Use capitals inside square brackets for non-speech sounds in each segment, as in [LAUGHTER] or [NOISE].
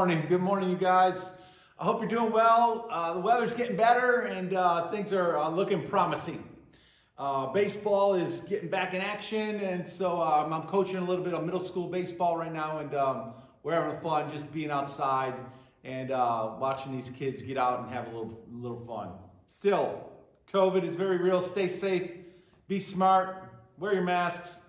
Morning. Good morning, you guys. I hope you're doing well. Uh, the weather's getting better and uh, things are uh, looking promising. Uh, baseball is getting back in action, and so um, I'm coaching a little bit of middle school baseball right now, and um, we're having fun just being outside and uh, watching these kids get out and have a little, little fun. Still, COVID is very real. Stay safe, be smart, wear your masks,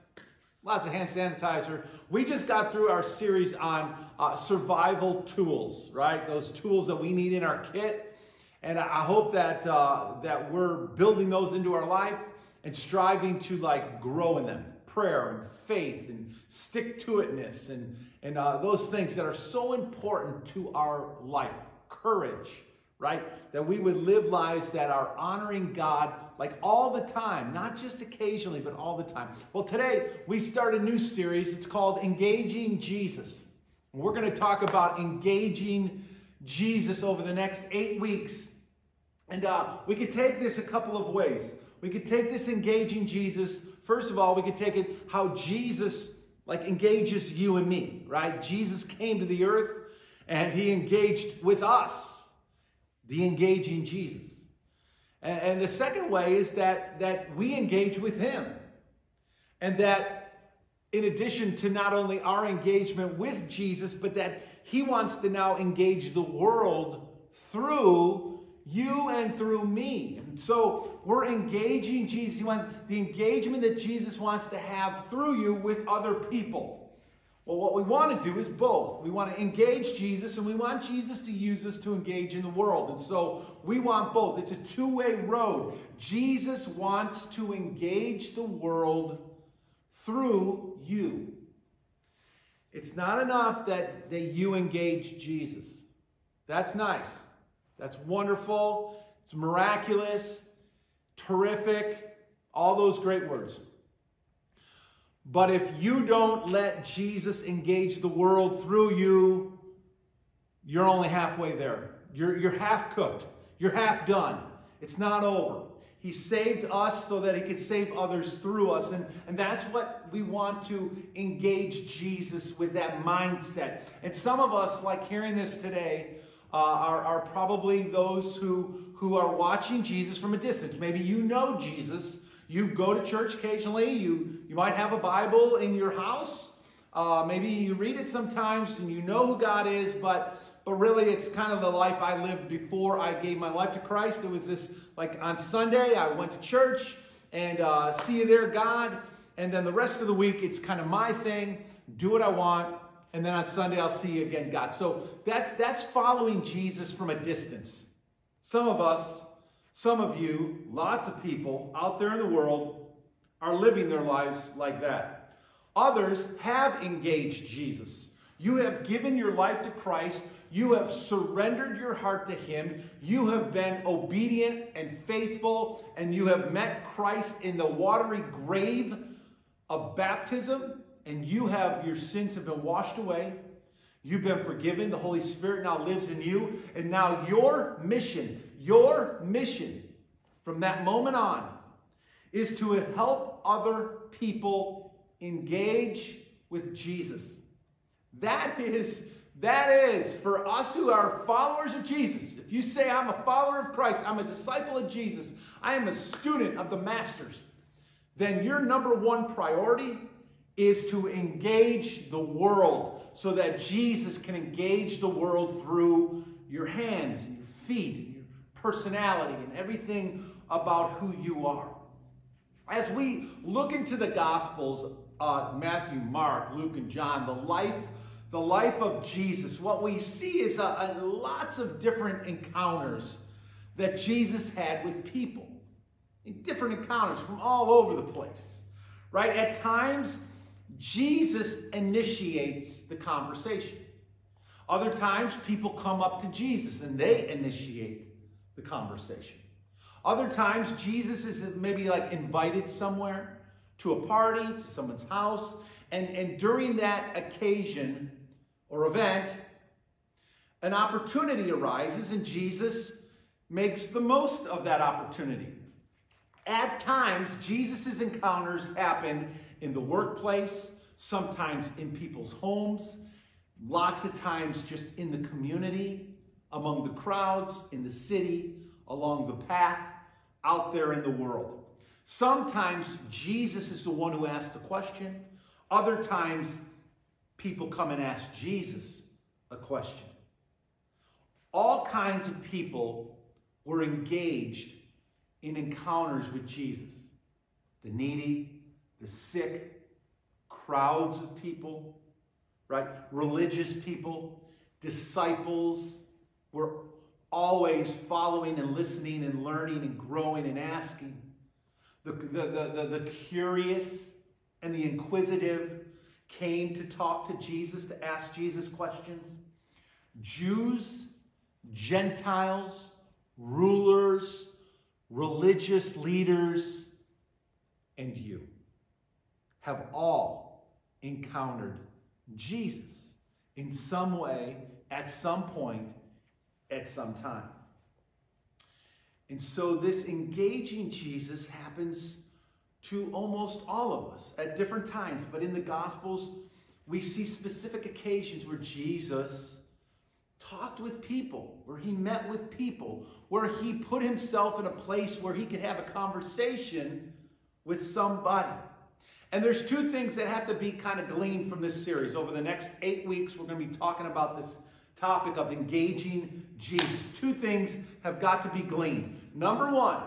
lots of hand sanitizer. We just got through our series on uh, survival tools, right? Those tools that we need in our kit. And I hope that, uh, that we're building those into our life and striving to like grow in them. Prayer and faith and stick to itness and, and uh, those things that are so important to our life. Courage, right? That we would live lives that are honoring God like all the time, not just occasionally, but all the time. Well, today we start a new series. It's called Engaging Jesus. We're going to talk about engaging Jesus over the next eight weeks. And uh, we could take this a couple of ways. We could take this engaging Jesus. First of all, we could take it how Jesus like engages you and me, right? Jesus came to the earth and he engaged with us the engaging Jesus. And, and the second way is that, that we engage with him. And that in addition to not only our engagement with Jesus, but that he wants to now engage the world through you and through me. And so we're engaging Jesus. He wants the engagement that Jesus wants to have through you with other people. Well, what we want to do is both. We want to engage Jesus and we want Jesus to use us to engage in the world. And so we want both. It's a two way road. Jesus wants to engage the world through you. It's not enough that, that you engage Jesus. That's nice. That's wonderful. It's miraculous, terrific, all those great words. But if you don't let Jesus engage the world through you, you're only halfway there. You're, you're half cooked. You're half done. It's not over. He saved us so that he could save others through us. And, and that's what we want to engage Jesus with that mindset. And some of us, like hearing this today, uh, are, are probably those who, who are watching Jesus from a distance. Maybe you know Jesus, you go to church occasionally. You, you might have a Bible in your house. Uh, maybe you read it sometimes and you know who God is, but, but really it's kind of the life I lived before I gave my life to Christ. It was this, like on Sunday, I went to church and uh, see you there, God. And then the rest of the week, it's kind of my thing, do what I want. And then on Sunday, I'll see you again, God. So that's, that's following Jesus from a distance. Some of us, some of you, lots of people out there in the world, are living their lives like that. Others have engaged Jesus. You have given your life to Christ. You have surrendered your heart to Him. You have been obedient and faithful, and you have met Christ in the watery grave of baptism, and you have, your sins have been washed away. You've been forgiven. The Holy Spirit now lives in you. And now your mission, your mission from that moment on is to help other people engage with Jesus. That is that is for us who are followers of Jesus. If you say I'm a follower of Christ, I'm a disciple of Jesus, I am a student of the masters, then your number one priority is to engage the world so that Jesus can engage the world through your hands and your feet and your personality and everything about who you are. As we look into the Gospels, uh, Matthew, Mark, Luke, and John, the life, the life of Jesus, what we see is a, a, lots of different encounters that Jesus had with people. Different encounters from all over the place, right? At times, Jesus initiates the conversation. Other times, people come up to Jesus and they initiate the conversation. Other times, Jesus is maybe like invited somewhere to a party, to someone's house, and, and during that occasion or event, an opportunity arises and Jesus makes the most of that opportunity. At times, Jesus' encounters happen in the workplace, sometimes in people's homes. lots of times just in the community, among the crowds, in the city, along the path, out there in the world. Sometimes Jesus is the one who asks the question. Other times, people come and ask Jesus a question. All kinds of people were engaged in encounters with Jesus the needy, the sick, crowds of people, right? Religious people, disciples were always following and listening and learning and growing and asking. The, the, the, the, the curious and the inquisitive came to talk to Jesus, to ask Jesus questions. Jews, Gentiles, rulers, religious leaders, and you have all encountered Jesus in some way, at some point, at some time. And so this engaging Jesus happens to almost all of us at different times. But in the Gospels, we see specific occasions where Jesus talked with people, where he met with people, where he put himself in a place where he could have a conversation with somebody. And there's two things that have to be kind of gleaned from this series. Over the next eight weeks, we're going to be talking about this topic of engaging Jesus. Two things have got to be gleaned. Number one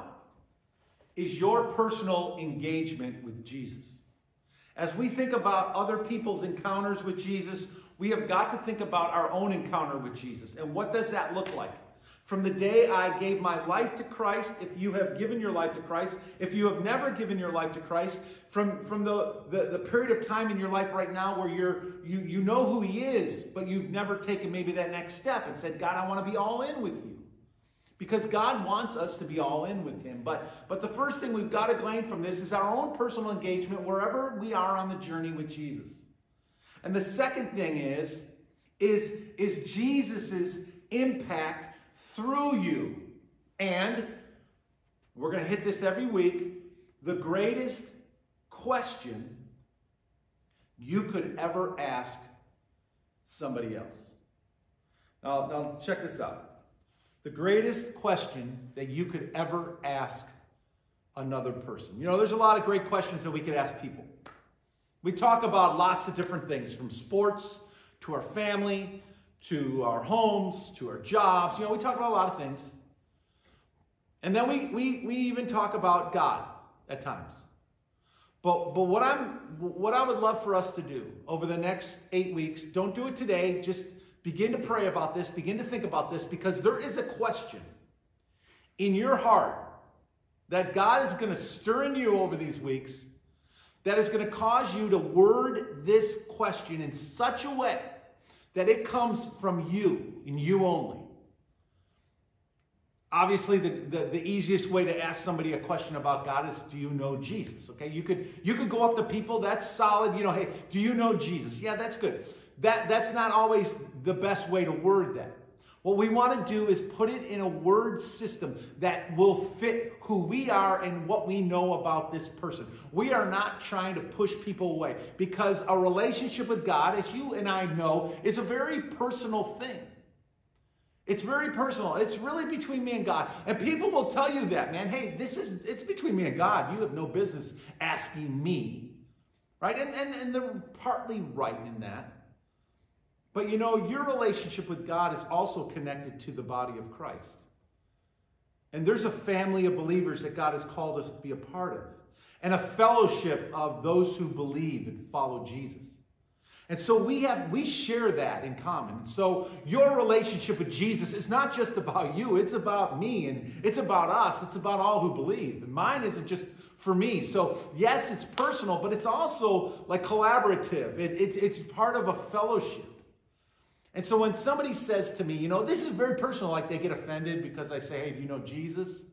is your personal engagement with Jesus. As we think about other people's encounters with Jesus, we have got to think about our own encounter with Jesus. And what does that look like? From the day I gave my life to Christ, if you have given your life to Christ, if you have never given your life to Christ, from, from the, the, the period of time in your life right now where you're, you, you know who He is, but you've never taken maybe that next step and said, God, I want to be all in with you. Because God wants us to be all in with Him. But, but the first thing we've got to glean from this is our own personal engagement wherever we are on the journey with Jesus. And the second thing is, is, is Jesus' impact through you. And we're going to hit this every week. The greatest question you could ever ask somebody else. Now, now check this out. The greatest question that you could ever ask another person. You know, there's a lot of great questions that we could ask people. We talk about lots of different things from sports to our family to our homes, to our jobs. You know, we talk about a lot of things. And then we, we, we even talk about God at times. But, but what, I'm, what I would love for us to do over the next eight weeks, don't do it today, just begin to pray about this, begin to think about this, because there is a question in your heart that God is going to stir in you over these weeks that is going to cause you to word this question in such a way that it comes from you and you only. Obviously, the, the, the, easiest way to ask somebody a question about God is, do you know Jesus? Okay, you could you could go up to people, that's solid, you know, hey, do you know Jesus? Yeah, that's good. That that's not always the best way to word that. What we want to do is put it in a word system that will fit who we are and what we know about this person. We are not trying to push people away because a relationship with God, as you and I know, is a very personal thing. It's very personal. It's really between me and God. And people will tell you that, man. Hey, this is it's between me and God. You have no business asking me. Right? And and, and they're partly right in that. But you know, your relationship with God is also connected to the body of Christ. And there's a family of believers that God has called us to be a part of, and a fellowship of those who believe and follow Jesus. And so we have we share that in common. And So your relationship with Jesus is not just about you, it's about me and it's about us, it's about all who believe. And mine isn't just for me. So yes, it's personal, but it's also like collaborative. It, it, it's part of a fellowship. And so when somebody says to me, you know, this is very personal, like they get offended because I say, hey, do you know Jesus?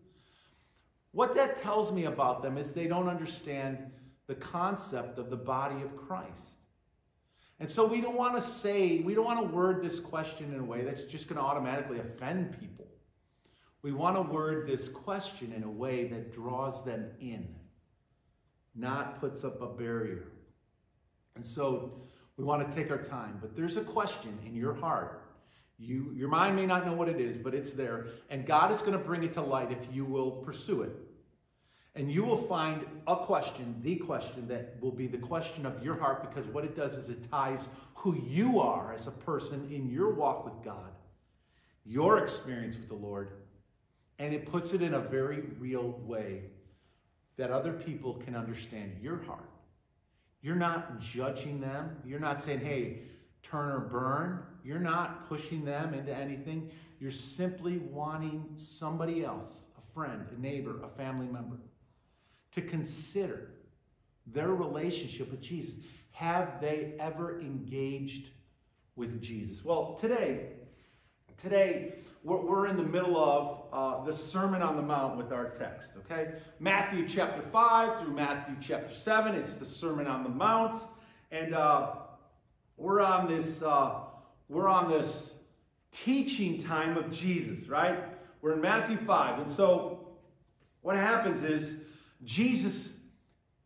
What that tells me about them is they don't understand the concept of the body of Christ. And so we don't want to say, we don't want to word this question in a way that's just going to automatically offend people. We want to word this question in a way that draws them in, not puts up a barrier. And so We want to take our time. But there's a question in your heart. You, your mind may not know what it is, but it's there. And God is going to bring it to light if you will pursue it. And you will find a question, the question that will be the question of your heart, because what it does is it ties who you are as a person in your walk with God, your experience with the Lord, and it puts it in a very real way that other people can understand your heart. You're not judging them. You're not saying, hey, turn or burn. You're not pushing them into anything. You're simply wanting somebody else, a friend, a neighbor, a family member, to consider their relationship with Jesus. Have they ever engaged with Jesus? Well, today, today we're, in the middle of uh, the Sermon on the Mount with our text, okay? Matthew chapter 5 through Matthew chapter 7. It's the Sermon on the Mount. And uh, we're on this, uh, we're on this teaching time of Jesus, right? We're in Matthew 5. And so what happens is Jesus,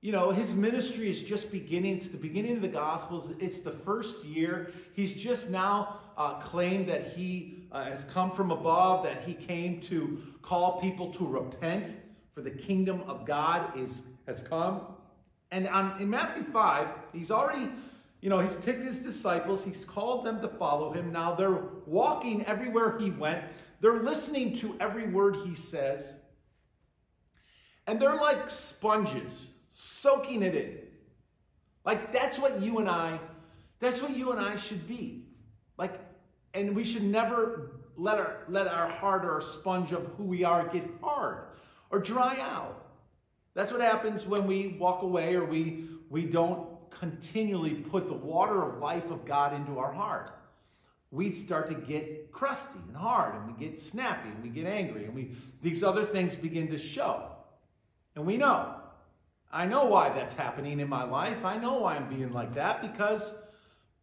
you know, his ministry is just beginning. It's the beginning of the Gospels. It's the first year. He's just now uh, claimed that he uh, has come from above, that he came to call people to repent, for the kingdom of God is has come. And on, in Matthew 5, he's already, you know, he's picked his disciples, he's called them to follow him. Now they're walking everywhere he went, they're listening to every word he says. And they're like sponges, soaking it in. Like that's what you and I, that's what you and I should be. Like, and we should never let our let our heart or our sponge of who we are get hard or dry out. That's what happens when we walk away or we we don't continually put the water of life of God into our heart. We start to get crusty and hard and we get snappy and we get angry and we these other things begin to show. And we know. I know why that's happening in my life. I know why I'm being like that because,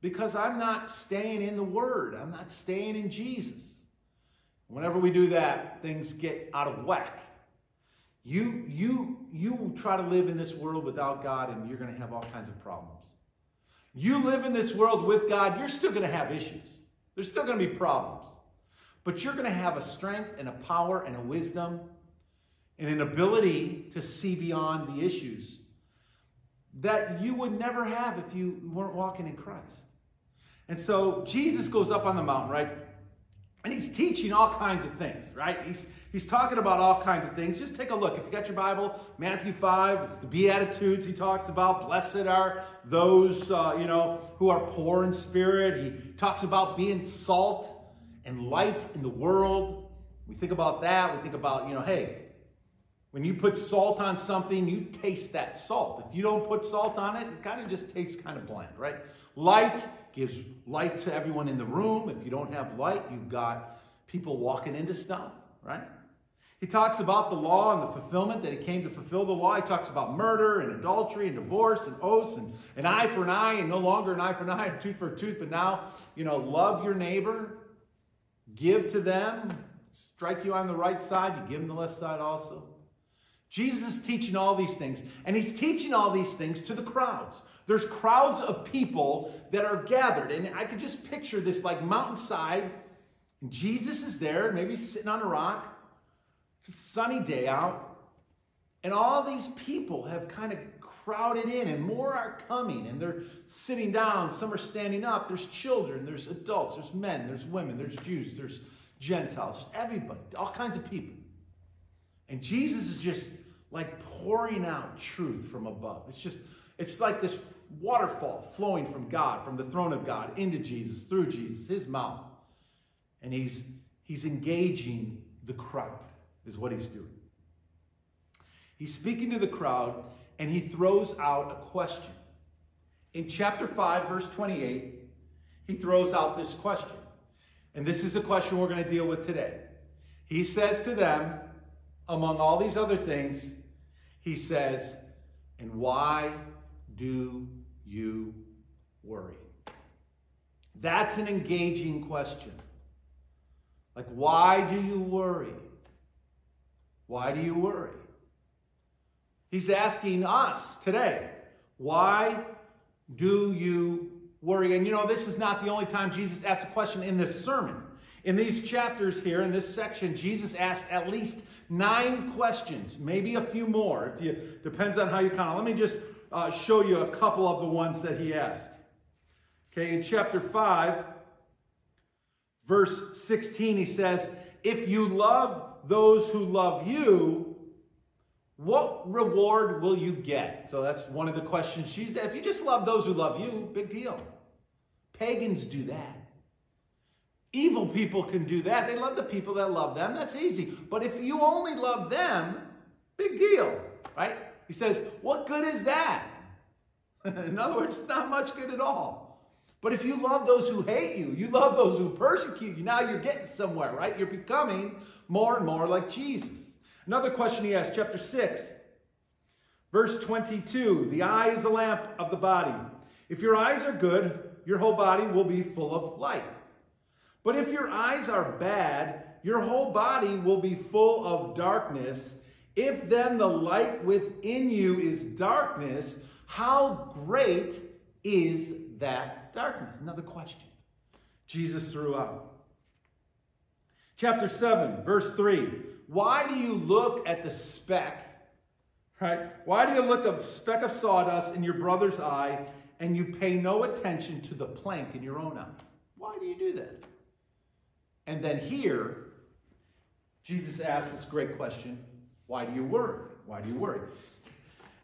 because I'm not staying in the Word. I'm not staying in Jesus. Whenever we do that, things get out of whack. You, you, you try to live in this world without God, and you're going to have all kinds of problems. You live in this world with God, you're still going to have issues. There's still going to be problems. But you're going to have a strength and a power and a wisdom and an ability to see beyond the issues that you would never have if you weren't walking in Christ. And so Jesus goes up on the mountain, right? And he's teaching all kinds of things, right? He's, he's talking about all kinds of things. Just take a look. If you got your Bible, Matthew 5, it's the Beatitudes he talks about. Blessed are those, uh, you know, who are poor in spirit. He talks about being salt and light in the world. We think about that. We think about, you know, hey, when you put salt on something, you taste that salt. If you don't put salt on it, it kind of just tastes kind of bland, right? Light gives light to everyone in the room. If you don't have light, you've got people walking into stuff, right? He talks about the law and the fulfillment, that he came to fulfill the law. He talks about murder and adultery and divorce and oaths and an eye for an eye and no longer an eye for an eye, a tooth for a tooth, but now, you know, love your neighbor, give to them, strike you on the right side, you give them the left side also. Jesus is teaching all these things, and he's teaching all these things to the crowds. There's crowds of people that are gathered, and I could just picture this like mountainside, and Jesus is there, maybe sitting on a rock. It's a sunny day out, and all these people have kind of crowded in, and more are coming, and they're sitting down. Some are standing up. There's children, there's adults, there's men, there's women, there's Jews, there's Gentiles, everybody, all kinds of people. And Jesus is just like pouring out truth from above. It's just, it's like this waterfall flowing from God, from the throne of God into Jesus, through Jesus, his mouth. And he's, he's engaging the crowd, is what he's doing. He's speaking to the crowd and he throws out a question. In chapter 5, verse 28, he throws out this question. And this is a question we're going to deal with today. He says to them, among all these other things, he says, And why do you worry? That's an engaging question. Like, why do you worry? Why do you worry? He's asking us today, why do you worry? And you know, this is not the only time Jesus asked a question in this sermon. In these chapters here, in this section, Jesus asked at least nine questions, maybe a few more. If you depends on how you count. Let me just uh, show you a couple of the ones that he asked. Okay, in chapter five, verse sixteen, he says, "If you love those who love you, what reward will you get?" So that's one of the questions she's. If you just love those who love you, big deal. Pagans do that. Evil people can do that. They love the people that love them. That's easy. But if you only love them, big deal, right? He says, What good is that? [LAUGHS] In other words, it's not much good at all. But if you love those who hate you, you love those who persecute you, now you're getting somewhere, right? You're becoming more and more like Jesus. Another question he asked, chapter 6, verse 22 The eye is the lamp of the body. If your eyes are good, your whole body will be full of light. But if your eyes are bad, your whole body will be full of darkness. If then the light within you is darkness, how great is that darkness? Another question Jesus threw out. Chapter 7, verse 3. Why do you look at the speck? Right? Why do you look a speck of sawdust in your brother's eye and you pay no attention to the plank in your own eye? Why do you do that? And then here, Jesus asks this great question why do you worry? Why do you worry?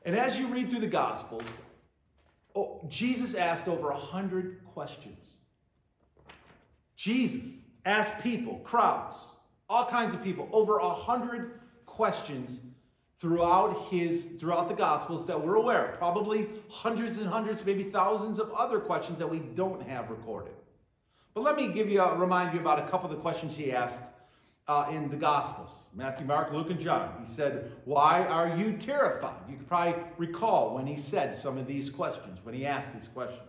And as you read through the Gospels, oh, Jesus asked over a hundred questions. Jesus asked people, crowds, all kinds of people, over a hundred questions throughout his throughout the gospels that we're aware of probably hundreds and hundreds maybe thousands of other questions that we don't have recorded but let me give you, a, remind you about a couple of the questions he asked uh, in the Gospels Matthew, Mark, Luke, and John. He said, Why are you terrified? You could probably recall when he said some of these questions, when he asked these questions.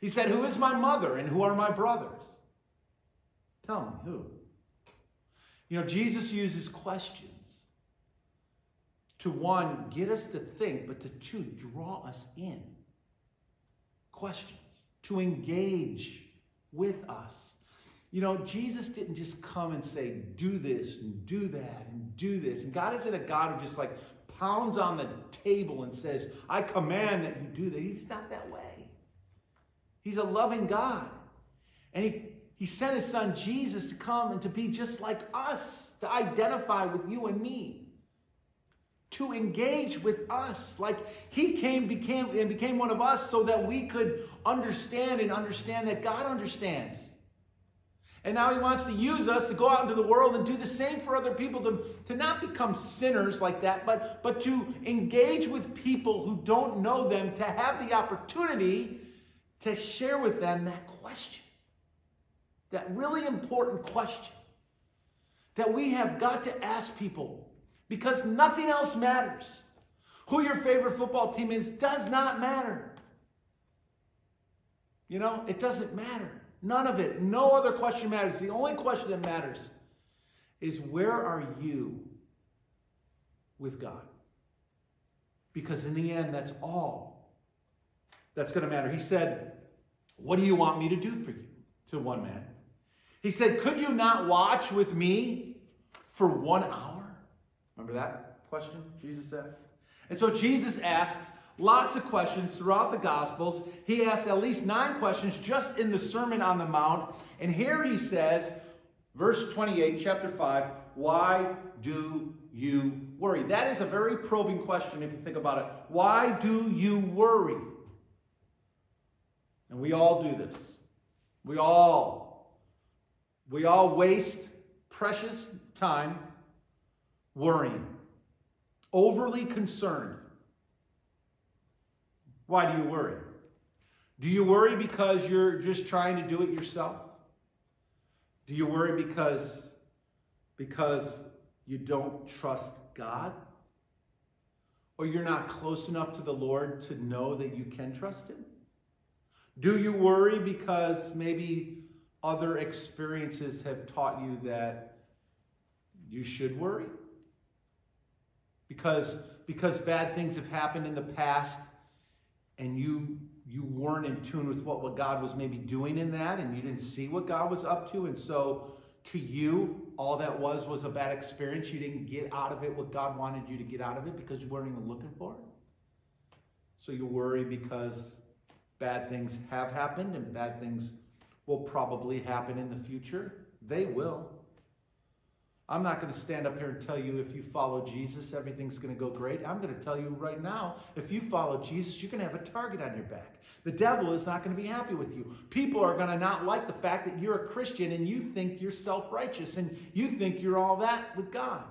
He said, Who is my mother and who are my brothers? Tell me, who? You know, Jesus uses questions to one, get us to think, but to two, draw us in. Questions to engage with us. You know, Jesus didn't just come and say, do this and do that and do this. And God isn't a God who just like pounds on the table and says, I command that you do that. He's not that way. He's a loving God. And he, he sent his son Jesus to come and to be just like us, to identify with you and me to engage with us. Like he came became and became one of us so that we could understand and understand that god understands. And now he wants to use us to go out into the world and do the same for other people to, to not become sinners like that but but to engage with people who don't know them to have the opportunity to share with them that question that really important question that we have got to ask people because nothing else matters. Who your favorite football team is does not matter. You know, it doesn't matter. None of it. No other question matters. The only question that matters is where are you with God? Because in the end, that's all that's going to matter. He said, What do you want me to do for you? To one man. He said, Could you not watch with me for one hour? Remember that question Jesus asked? And so Jesus asks lots of questions throughout the Gospels. He asks at least nine questions just in the Sermon on the Mount. And here he says, verse 28, chapter 5, why do you worry? That is a very probing question if you think about it. Why do you worry? And we all do this. We all, we all waste precious time worrying, overly concerned. Why do you worry? Do you worry because you're just trying to do it yourself? Do you worry because because you don't trust God? Or you're not close enough to the Lord to know that you can trust him? Do you worry because maybe other experiences have taught you that you should worry? Because because bad things have happened in the past and you you weren't in tune with what, what God was maybe doing in that and you didn't see what God was up to. And so to you, all that was was a bad experience. You didn't get out of it what God wanted you to get out of it because you weren't even looking for it. So you worry because bad things have happened and bad things will probably happen in the future. They will. I'm not going to stand up here and tell you if you follow Jesus, everything's going to go great. I'm going to tell you right now, if you follow Jesus, you're going to have a target on your back. The devil is not going to be happy with you. People are going to not like the fact that you're a Christian and you think you're self righteous and you think you're all that with God.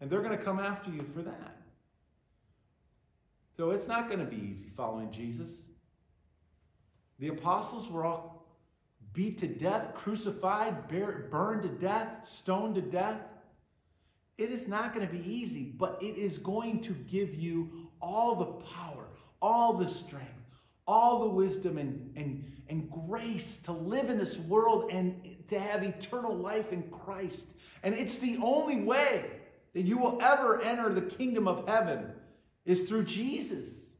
And they're going to come after you for that. So it's not going to be easy following Jesus. The apostles were all beat to death, crucified, burned to death, stoned to death. It is not going to be easy, but it is going to give you all the power, all the strength, all the wisdom and, and, and grace to live in this world and to have eternal life in Christ. And it's the only way that you will ever enter the kingdom of heaven is through Jesus.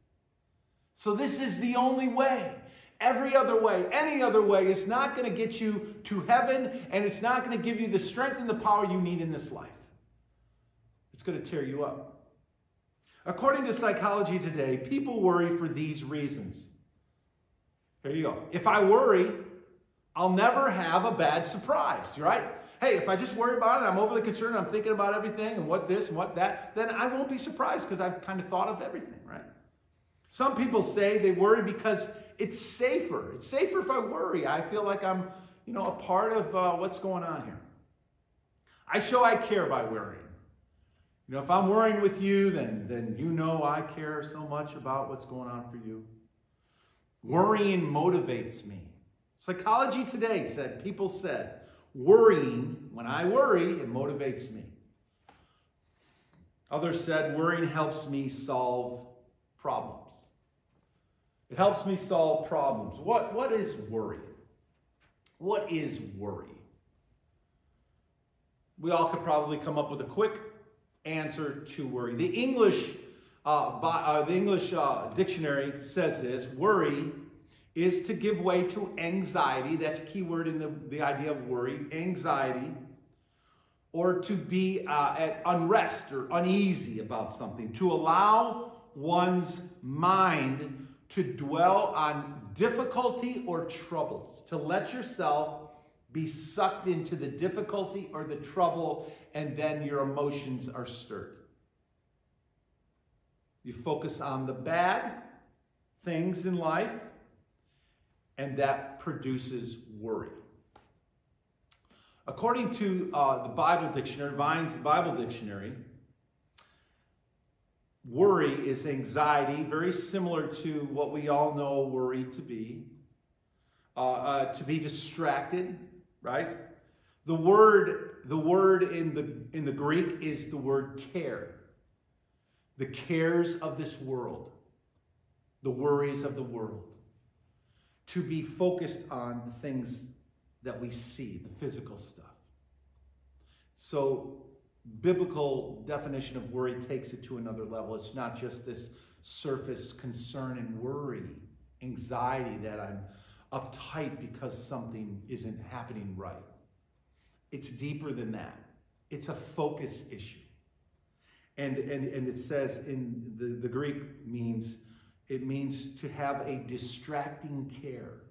So this is the only way. Every other way, any other way, is not going to get you to heaven and it's not going to give you the strength and the power you need in this life. It's going to tear you up. According to Psychology Today, people worry for these reasons. Here you go. If I worry, I'll never have a bad surprise, right? Hey, if I just worry about it, I'm overly concerned, I'm thinking about everything and what this and what that, then I won't be surprised because I've kind of thought of everything, right? Some people say they worry because it's safer. It's safer if I worry. I feel like I'm, you know, a part of uh, what's going on here. I show I care by worrying. You know, if I'm worrying with you, then, then you know I care so much about what's going on for you. Worrying motivates me. Psychology Today said, people said, worrying, when I worry, it motivates me. Others said, worrying helps me solve problems. It helps me solve problems. What, what is worry? What is worry? We all could probably come up with a quick answer to worry. The English, uh, by, uh, the English uh, dictionary says this: worry is to give way to anxiety. That's a key word in the, the idea of worry. Anxiety, or to be uh, at unrest or uneasy about something. To allow one's mind to dwell on difficulty or troubles, to let yourself be sucked into the difficulty or the trouble, and then your emotions are stirred. You focus on the bad things in life, and that produces worry. According to uh, the Bible Dictionary, Vine's Bible Dictionary, Worry is anxiety, very similar to what we all know worry to be. Uh, uh, to be distracted, right? The word, the word in the in the Greek is the word care. The cares of this world, the worries of the world. To be focused on the things that we see, the physical stuff. So biblical definition of worry takes it to another level. It's not just this surface concern and worry, anxiety that I'm uptight because something isn't happening right. It's deeper than that. It's a focus issue. And, and, and it says in the, the Greek means, it means to have a distracting care.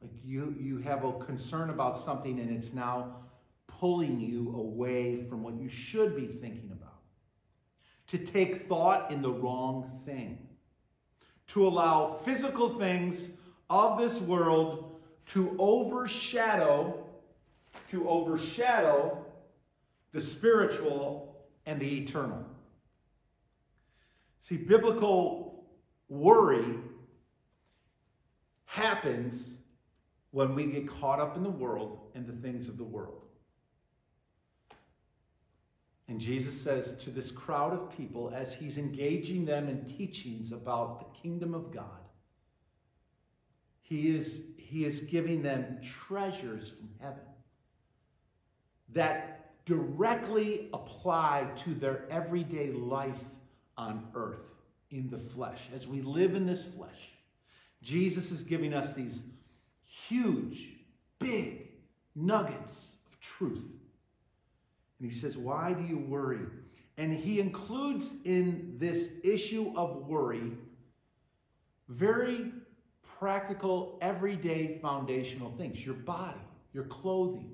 Like you, you have a concern about something and it's now pulling you away from what you should be thinking about. To take thought in the wrong thing. To allow physical things of this world to overshadow to overshadow the spiritual and the eternal. See, biblical worry happens when we get caught up in the world and the things of the world. And Jesus says to this crowd of people, as he's engaging them in teachings about the kingdom of God, he is, he is giving them treasures from heaven that directly apply to their everyday life on earth in the flesh. As we live in this flesh, Jesus is giving us these huge, big nuggets of truth. And he says, Why do you worry? And he includes in this issue of worry very practical, everyday, foundational things your body, your clothing,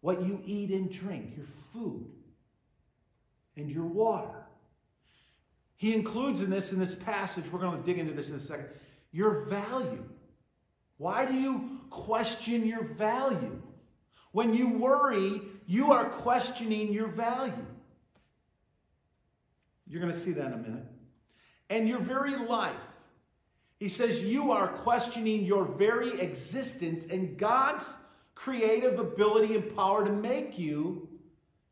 what you eat and drink, your food, and your water. He includes in this, in this passage, we're going to dig into this in a second, your value. Why do you question your value? When you worry, you are questioning your value. You're going to see that in a minute. And your very life. He says you are questioning your very existence and God's creative ability and power to make you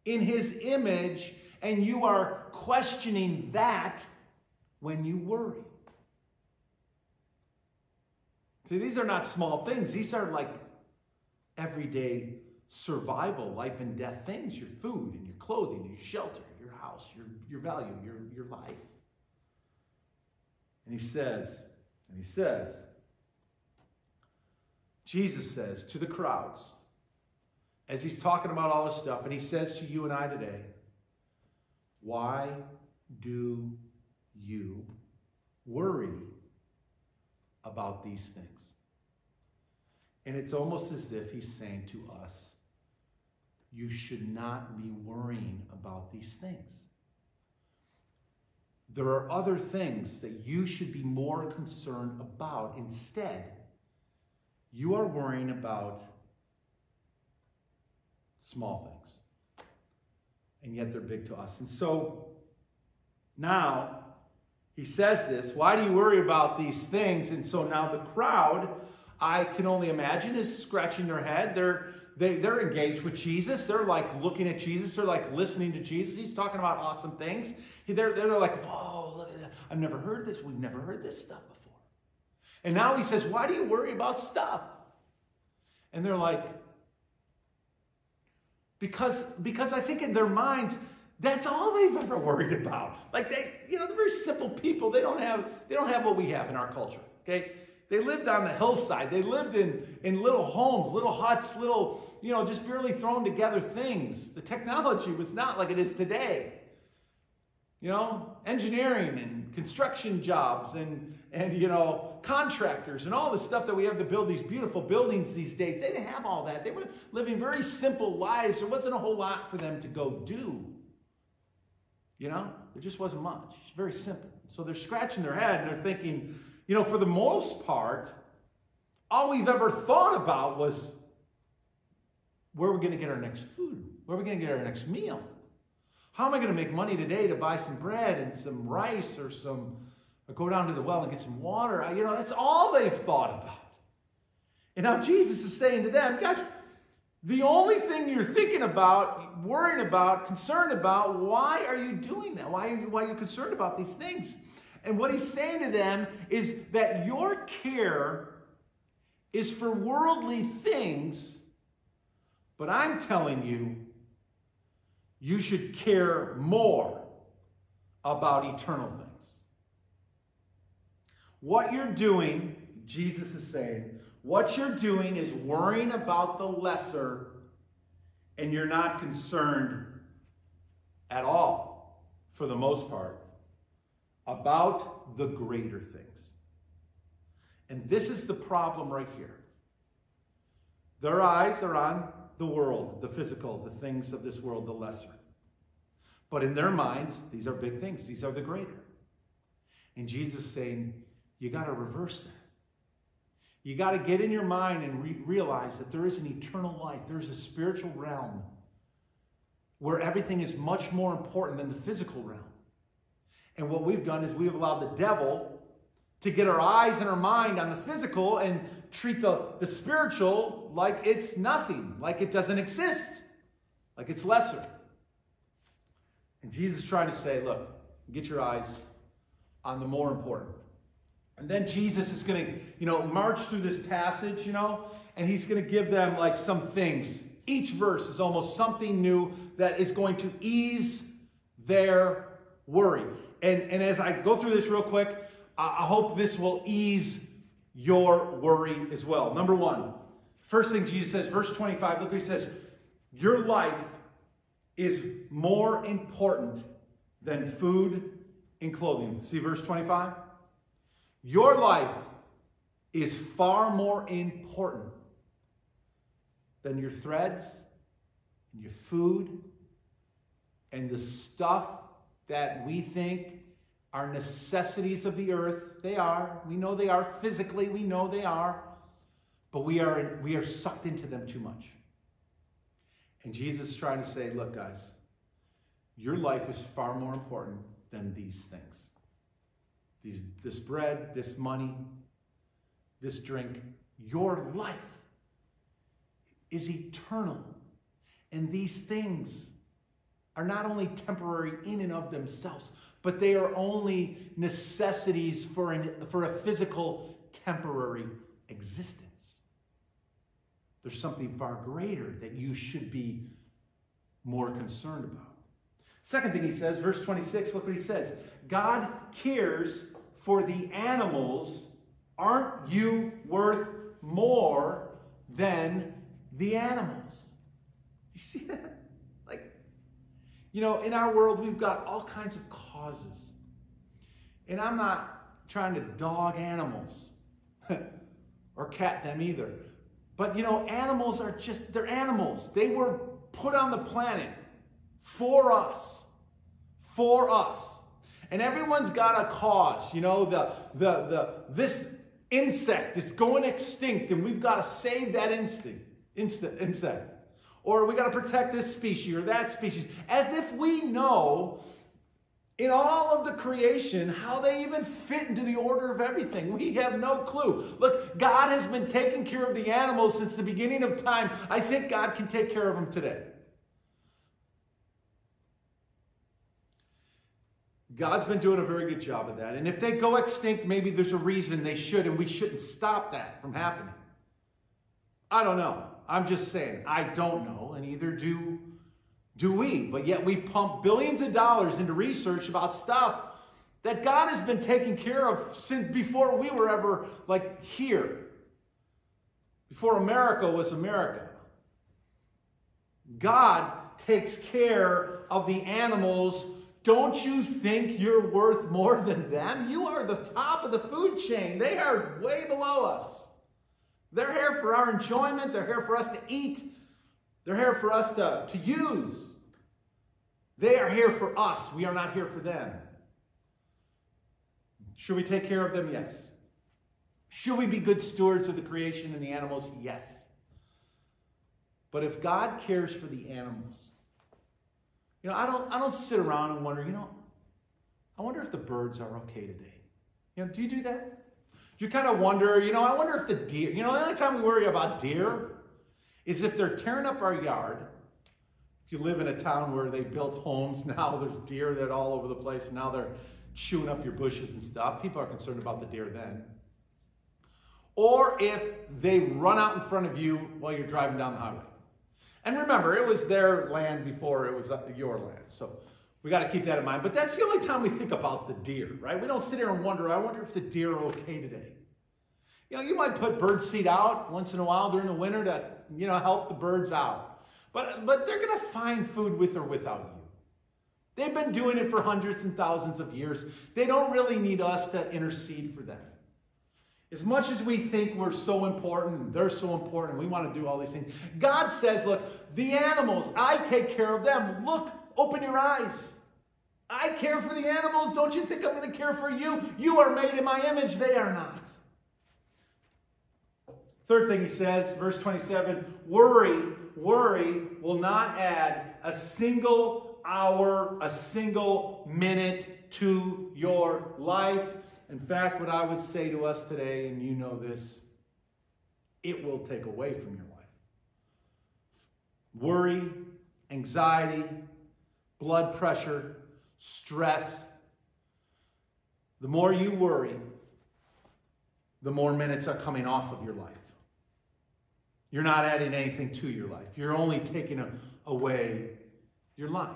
in his image, and you are questioning that when you worry. See, these are not small things. These are like everyday survival, life and death things your food and your clothing, your shelter, your house, your, your value, your, your life. And he says, and he says, Jesus says to the crowds, as he's talking about all this stuff, and he says to you and I today, Why do you worry about these things? And it's almost as if he's saying to us, You should not be worrying about these things. There are other things that you should be more concerned about. Instead, you are worrying about small things. And yet they're big to us. And so now he says this why do you worry about these things? And so now the crowd, I can only imagine, is scratching their head. They're they, they're engaged with Jesus. They're like looking at Jesus. They're like listening to Jesus. He's talking about awesome things. They're, they're like, whoa, look at that. I've never heard this. We've never heard this stuff before. And now he says, why do you worry about stuff? And they're like, because, because I think in their minds, that's all they've ever worried about. Like they, you know, they're very simple people. They don't have, they don't have what we have in our culture. Okay. They lived on the hillside. They lived in, in little homes, little huts, little, you know, just barely thrown together things. The technology was not like it is today. You know, engineering and construction jobs and, and you know, contractors and all the stuff that we have to build these beautiful buildings these days. They didn't have all that. They were living very simple lives. There wasn't a whole lot for them to go do. You know, there just wasn't much. It's very simple. So they're scratching their head and they're thinking, you know, for the most part, all we've ever thought about was where are we going to get our next food? Where are we going to get our next meal? How am I going to make money today to buy some bread and some rice or some, or go down to the well and get some water? You know, that's all they've thought about. And now Jesus is saying to them, guys, the only thing you're thinking about, worrying about, concerned about, why are you doing that? Why are you, why are you concerned about these things? And what he's saying to them is that your care is for worldly things, but I'm telling you, you should care more about eternal things. What you're doing, Jesus is saying, what you're doing is worrying about the lesser and you're not concerned at all, for the most part, about the greater things. And this is the problem right here. Their eyes are on the world, the physical, the things of this world, the lesser. But in their minds, these are big things, these are the greater. And Jesus is saying, you got to reverse that. You got to get in your mind and re- realize that there is an eternal life, there's a spiritual realm where everything is much more important than the physical realm. And what we've done is we have allowed the devil to get our eyes and our mind on the physical and treat the, the spiritual like it's nothing, like it doesn't exist, like it's lesser. And Jesus is trying to say, look, get your eyes on the more important. And then Jesus is going to, you know, march through this passage, you know, and he's going to give them like some things. Each verse is almost something new that is going to ease their worry. And, and as I go through this real quick, I hope this will ease your worry as well. Number one, first thing Jesus says, verse 25, look what he says Your life is more important than food and clothing. See verse 25? Your life is far more important than your threads and your food and the stuff that we think are necessities of the earth. They are. We know they are physically. We know they are. But we are, we are sucked into them too much. And Jesus is trying to say, look, guys, your life is far more important than these things. These, this bread, this money, this drink. Your life is eternal. And these things are not only temporary in and of themselves, but they are only necessities for, an, for a physical, temporary existence. There's something far greater that you should be more concerned about. Second thing he says, verse 26, look what he says God cares for the animals. Aren't you worth more than the animals? You see that? You know, in our world, we've got all kinds of causes. And I'm not trying to dog animals [LAUGHS] or cat them either. But, you know, animals are just, they're animals. They were put on the planet for us. For us. And everyone's got a cause. You know, the, the, the, this insect is going extinct and we've got to save that instinct, instant, insect. Or we got to protect this species or that species. As if we know in all of the creation how they even fit into the order of everything. We have no clue. Look, God has been taking care of the animals since the beginning of time. I think God can take care of them today. God's been doing a very good job of that. And if they go extinct, maybe there's a reason they should, and we shouldn't stop that from happening. I don't know. I'm just saying, I don't know, and either do do we. But yet we pump billions of dollars into research about stuff that God has been taking care of since before we were ever like here. Before America was America. God takes care of the animals don't you think you're worth more than them? You are the top of the food chain. They are way below us. They're here for our enjoyment. They're here for us to eat. They're here for us to, to use. They are here for us. We are not here for them. Should we take care of them? Yes. Should we be good stewards of the creation and the animals? Yes. But if God cares for the animals, you know, I don't, I don't sit around and wonder, you know, I wonder if the birds are okay today. You know, do you do that? You kind of wonder, you know, I wonder if the deer, you know, the only time we worry about deer is if they're tearing up our yard. If you live in a town where they built homes [LAUGHS] now, there's deer that all over the place, and now they're chewing up your bushes and stuff. People are concerned about the deer then. Or if they run out in front of you while you're driving down the highway. And remember, it was their land before it was uh, your land. So we got to keep that in mind. But that's the only time we think about the deer, right? We don't sit here and wonder, I wonder if the deer are okay today. You know, you might put bird seed out once in a while during the winter to, you know, help the birds out. But, but they're going to find food with or without you. They've been doing it for hundreds and thousands of years. They don't really need us to intercede for them. As much as we think we're so important, they're so important, we want to do all these things. God says, look, the animals, I take care of them. Look, open your eyes. I care for the animals. Don't you think I'm going to care for you? You are made in my image. They are not. Third thing he says, verse 27 worry, worry will not add a single hour, a single minute to your life. In fact, what I would say to us today, and you know this, it will take away from your life. Worry, anxiety, blood pressure, stress. The more you worry, the more minutes are coming off of your life. You're not adding anything to your life. You're only taking away your life.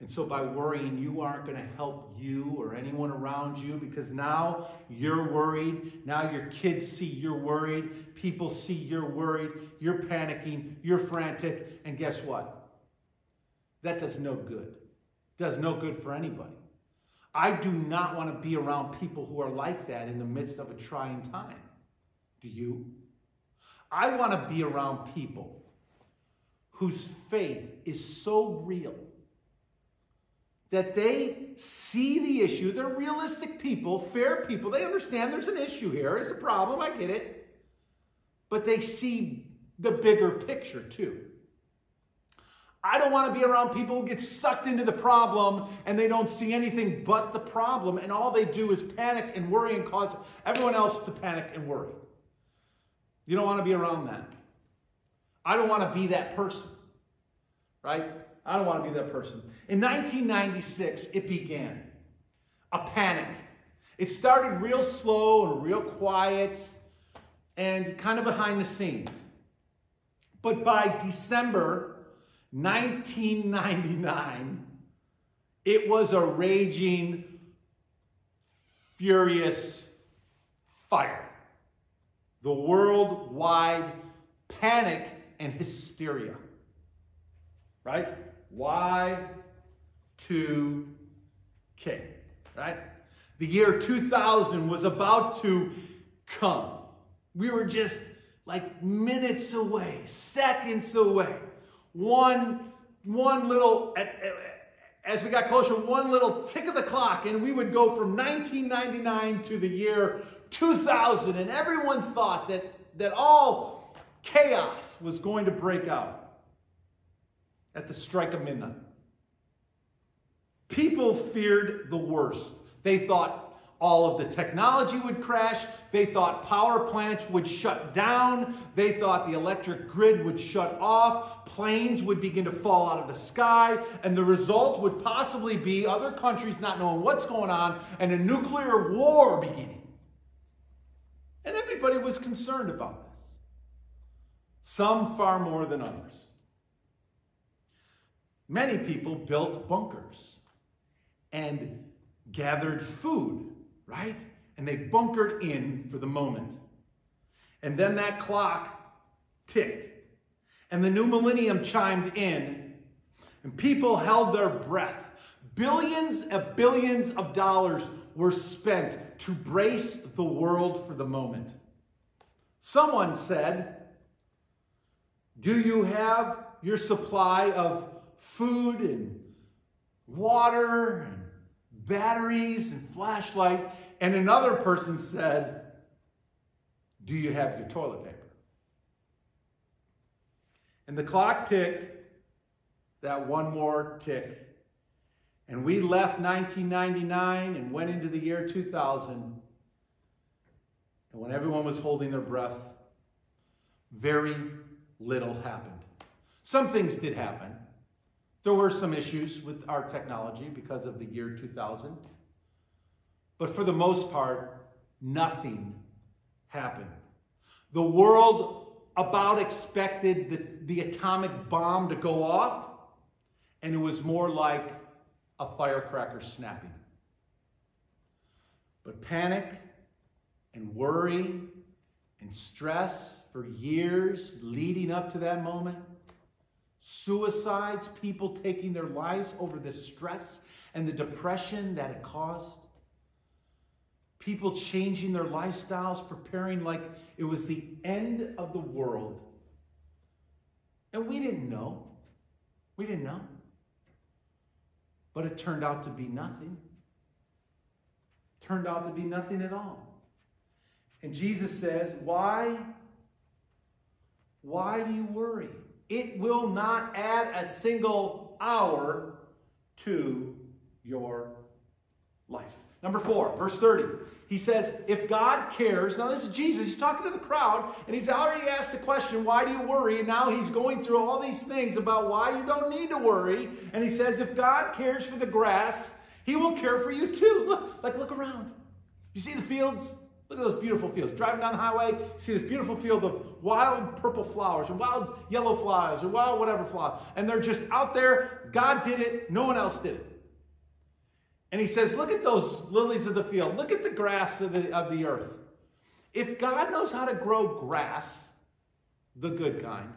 And so by worrying, you aren't going to help you or anyone around you because now you're worried. Now your kids see you're worried. People see you're worried. You're panicking. You're frantic. And guess what? That does no good. Does no good for anybody. I do not want to be around people who are like that in the midst of a trying time. Do you? I want to be around people whose faith is so real that they see the issue. They're realistic people, fair people. They understand there's an issue here, it's a problem, I get it. But they see the bigger picture too. I don't want to be around people who get sucked into the problem and they don't see anything but the problem, and all they do is panic and worry and cause everyone else to panic and worry. You don't want to be around that. I don't want to be that person, right? I don't want to be that person. In 1996, it began a panic. It started real slow and real quiet and kind of behind the scenes. But by December 1999, it was a raging, furious fire. The worldwide panic and hysteria. Right? Y2K, right? The year 2000 was about to come. We were just like minutes away, seconds away. One, one little, as we got closer, one little tick of the clock, and we would go from 1999 to the year 2000, and everyone thought that, that all chaos was going to break out at the strike of midnight. People feared the worst. They thought all of the technology would crash. They thought power plants would shut down. They thought the electric grid would shut off. Planes would begin to fall out of the sky. And the result would possibly be other countries not knowing what's going on and a nuclear war beginning. And everybody was concerned about this. Some far more than others. Many people built bunkers and gathered food, right? And they bunkered in for the moment. And then that clock ticked, and the new millennium chimed in, and people held their breath. Billions and billions of dollars were spent to brace the world for the moment. Someone said, Do you have your supply of food and water and batteries and flashlight. And another person said, Do you have your toilet paper? And the clock ticked, that one more tick. And we left 1999 and went into the year 2000. And when everyone was holding their breath, very little happened. Some things did happen. There were some issues with our technology because of the year 2000. But for the most part, nothing happened. The world about expected the, the atomic bomb to go off, and it was more like a firecracker snapping. But panic and worry and stress for years leading up to that moment suicides, people taking their lives over the stress and the depression that it caused, people changing their lifestyles, preparing like it was the end of the world. And we didn't know. We didn't know. But it turned out to be nothing. Turned out to be nothing at all. And Jesus says, Why? Why do you worry? It will not add a single hour to your life. Number four, verse 30. He says, if God cares, now this is Jesus, he's talking to the crowd, and he's already asked the question, why do you worry? And now he's going through all these things about why you don't need to worry. And he says, if God cares for the grass, he will care for you too. [LAUGHS] Look, like look around. You see the fields? Look at those beautiful fields. Driving down the highway, see this beautiful field of wild purple flowers or wild yellow flowers or wild whatever flower. And they're just out there. God did it. No one else did it. And he says, look at those lilies of the field. Look at the grass of the, of the earth. If God knows how to grow grass, the good kind,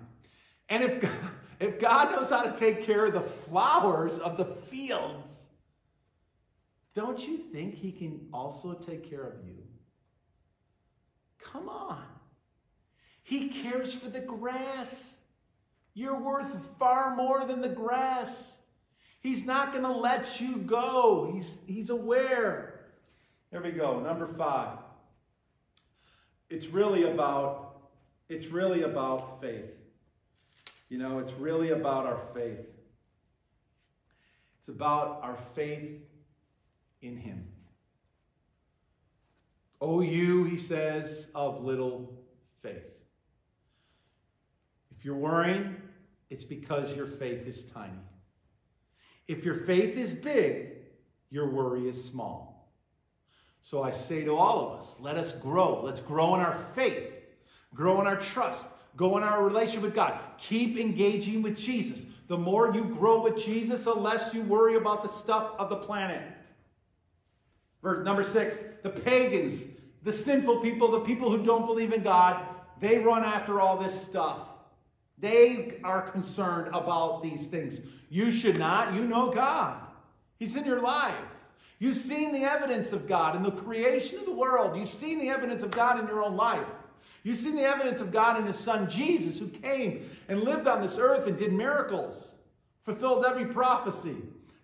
and if God, [LAUGHS] if God knows how to take care of the flowers of the fields, don't you think he can also take care of you? Come on. He cares for the grass. You're worth far more than the grass. He's not going to let you go. He's, he's aware. There we go. Number five. It's really about, it's really about faith. You know, it's really about our faith. It's about our faith in him. O you, he says, of little faith. If you're worrying, it's because your faith is tiny. If your faith is big, your worry is small. So I say to all of us, let us grow. Let's grow in our faith, grow in our trust, go in our relationship with God. Keep engaging with Jesus. The more you grow with Jesus, the less you worry about the stuff of the planet. Verse number six, the pagans, the sinful people, the people who don't believe in God, they run after all this stuff. They are concerned about these things. You should not. You know God. He's in your life. You've seen the evidence of God in the creation of the world. You've seen the evidence of God in your own life. You've seen the evidence of God in His Son Jesus, who came and lived on this earth and did miracles, fulfilled every prophecy,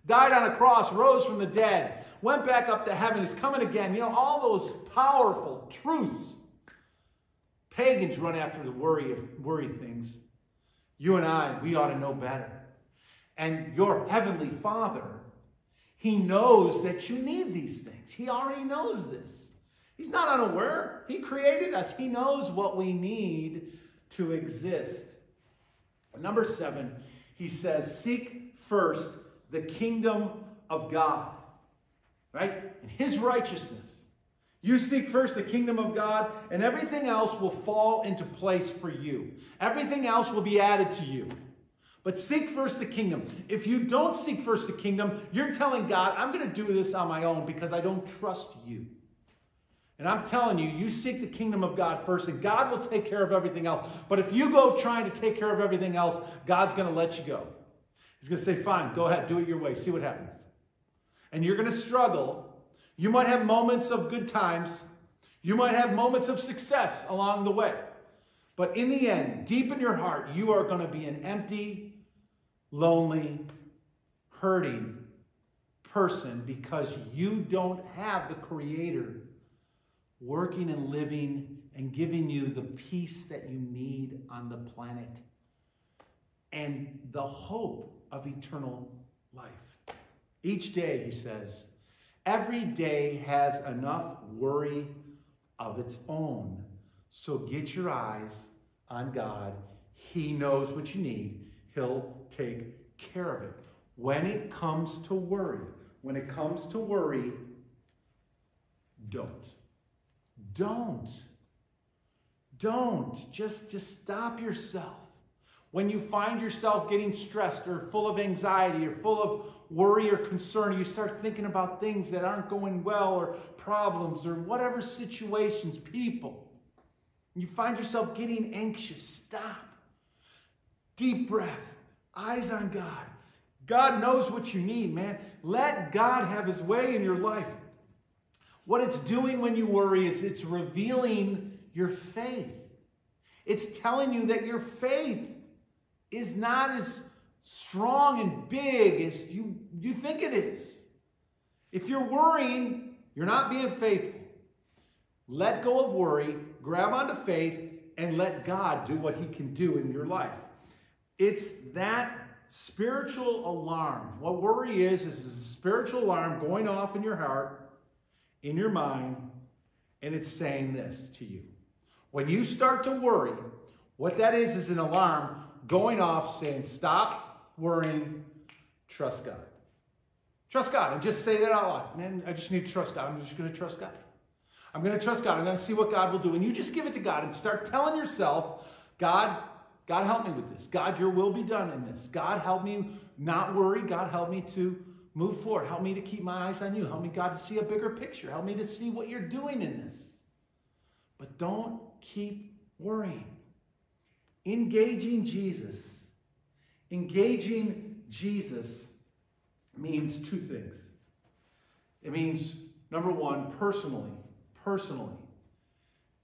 died on a cross, rose from the dead, went back up to heaven, is coming again. You know, all those powerful truths. Pagans run after the worry, of worry things. You and I, we ought to know better. And your heavenly Father, He knows that you need these things. He already knows this. He's not unaware. He created us. He knows what we need to exist. Number seven, he says, seek first the kingdom of God right? And his righteousness. You seek first the kingdom of God, and everything else will fall into place for you. Everything else will be added to you. But seek first the kingdom. If you don't seek first the kingdom, you're telling God, I'm going to do this on my own because I don't trust you. And I'm telling you, you seek the kingdom of God first, and God will take care of everything else. But if you go trying to take care of everything else, God's going to let you go. He's going to say, Fine, go ahead, do it your way, see what happens and you're going to struggle. You might have moments of good times. You might have moments of success along the way. But in the end, deep in your heart, you are going to be an empty, lonely, hurting person because you don't have the Creator working and living and giving you the peace that you need on the planet and the hope of eternal life. Each day, he says, every day has enough worry of its own. So get your eyes on God. He knows what you need. He'll take care of it. When it comes to worry, when it comes to worry, don't. Don't. Don't. Just, just stop yourself. When you find yourself getting stressed or full of anxiety or full of worry or concern, you start thinking about things that aren't going well or problems or whatever situations, people. You find yourself getting anxious, stop. Deep breath, eyes on God. God knows what you need, man. Let God have his way in your life. What it's doing when you worry is it's revealing your faith. It's telling you that your faith is not as strong and big as you, you think it is. If you're worrying, you're not being faithful. Let go of worry, grab onto faith, and let God do what He can do in your life. It's that spiritual alarm. What worry is, is a spiritual alarm going off in your heart, in your mind, and it's saying this to you. When you start to worry, what that is is an alarm going off saying, stop worrying, trust God. Trust God. And just say that out loud. Man, I just need to trust God. I'm just going to trust God. I'm going to trust God. I'm going to see what God will do. And you just give it to God and start telling yourself, God, God help me with this. God, your will be done in this. God, help me not worry. God, help me to move forward. Help me to keep my eyes on you. Help me, God, to see a bigger picture. Help me to see what you're doing in this. But don't keep worrying. Engaging Jesus. Engaging Jesus means two things. It means, number one, personally, personally,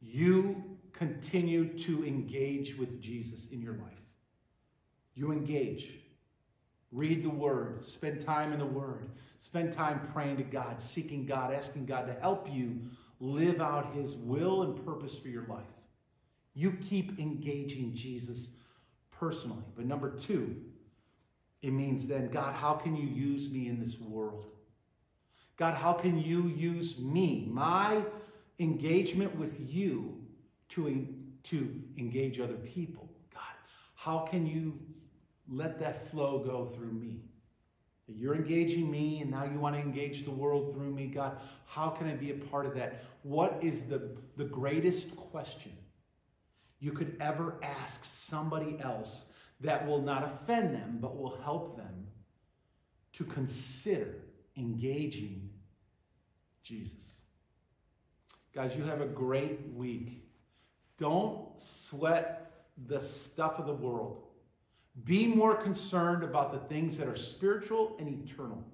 you continue to engage with Jesus in your life. You engage. Read the Word. Spend time in the Word. Spend time praying to God, seeking God, asking God to help you live out His will and purpose for your life. You keep engaging Jesus personally. But number two, it means then, God, how can you use me in this world? God, how can you use me, my engagement with you, to, to engage other people? God, how can you let that flow go through me? You're engaging me, and now you want to engage the world through me. God, how can I be a part of that? What is the, the greatest question you could ever ask somebody else that will not offend them, but will help them to consider engaging Jesus. Guys, you have a great week. Don't sweat the stuff of the world. Be more concerned about the things that are spiritual and eternal.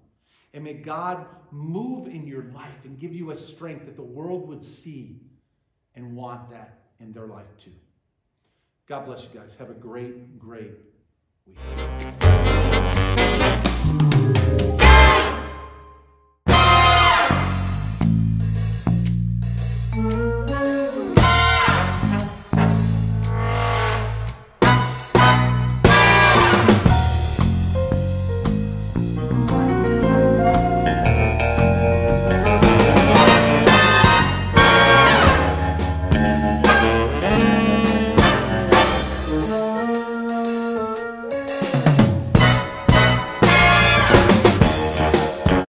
And may God move in your life and give you a strength that the world would see and want that in their life too. God bless you guys. Have a great, great week.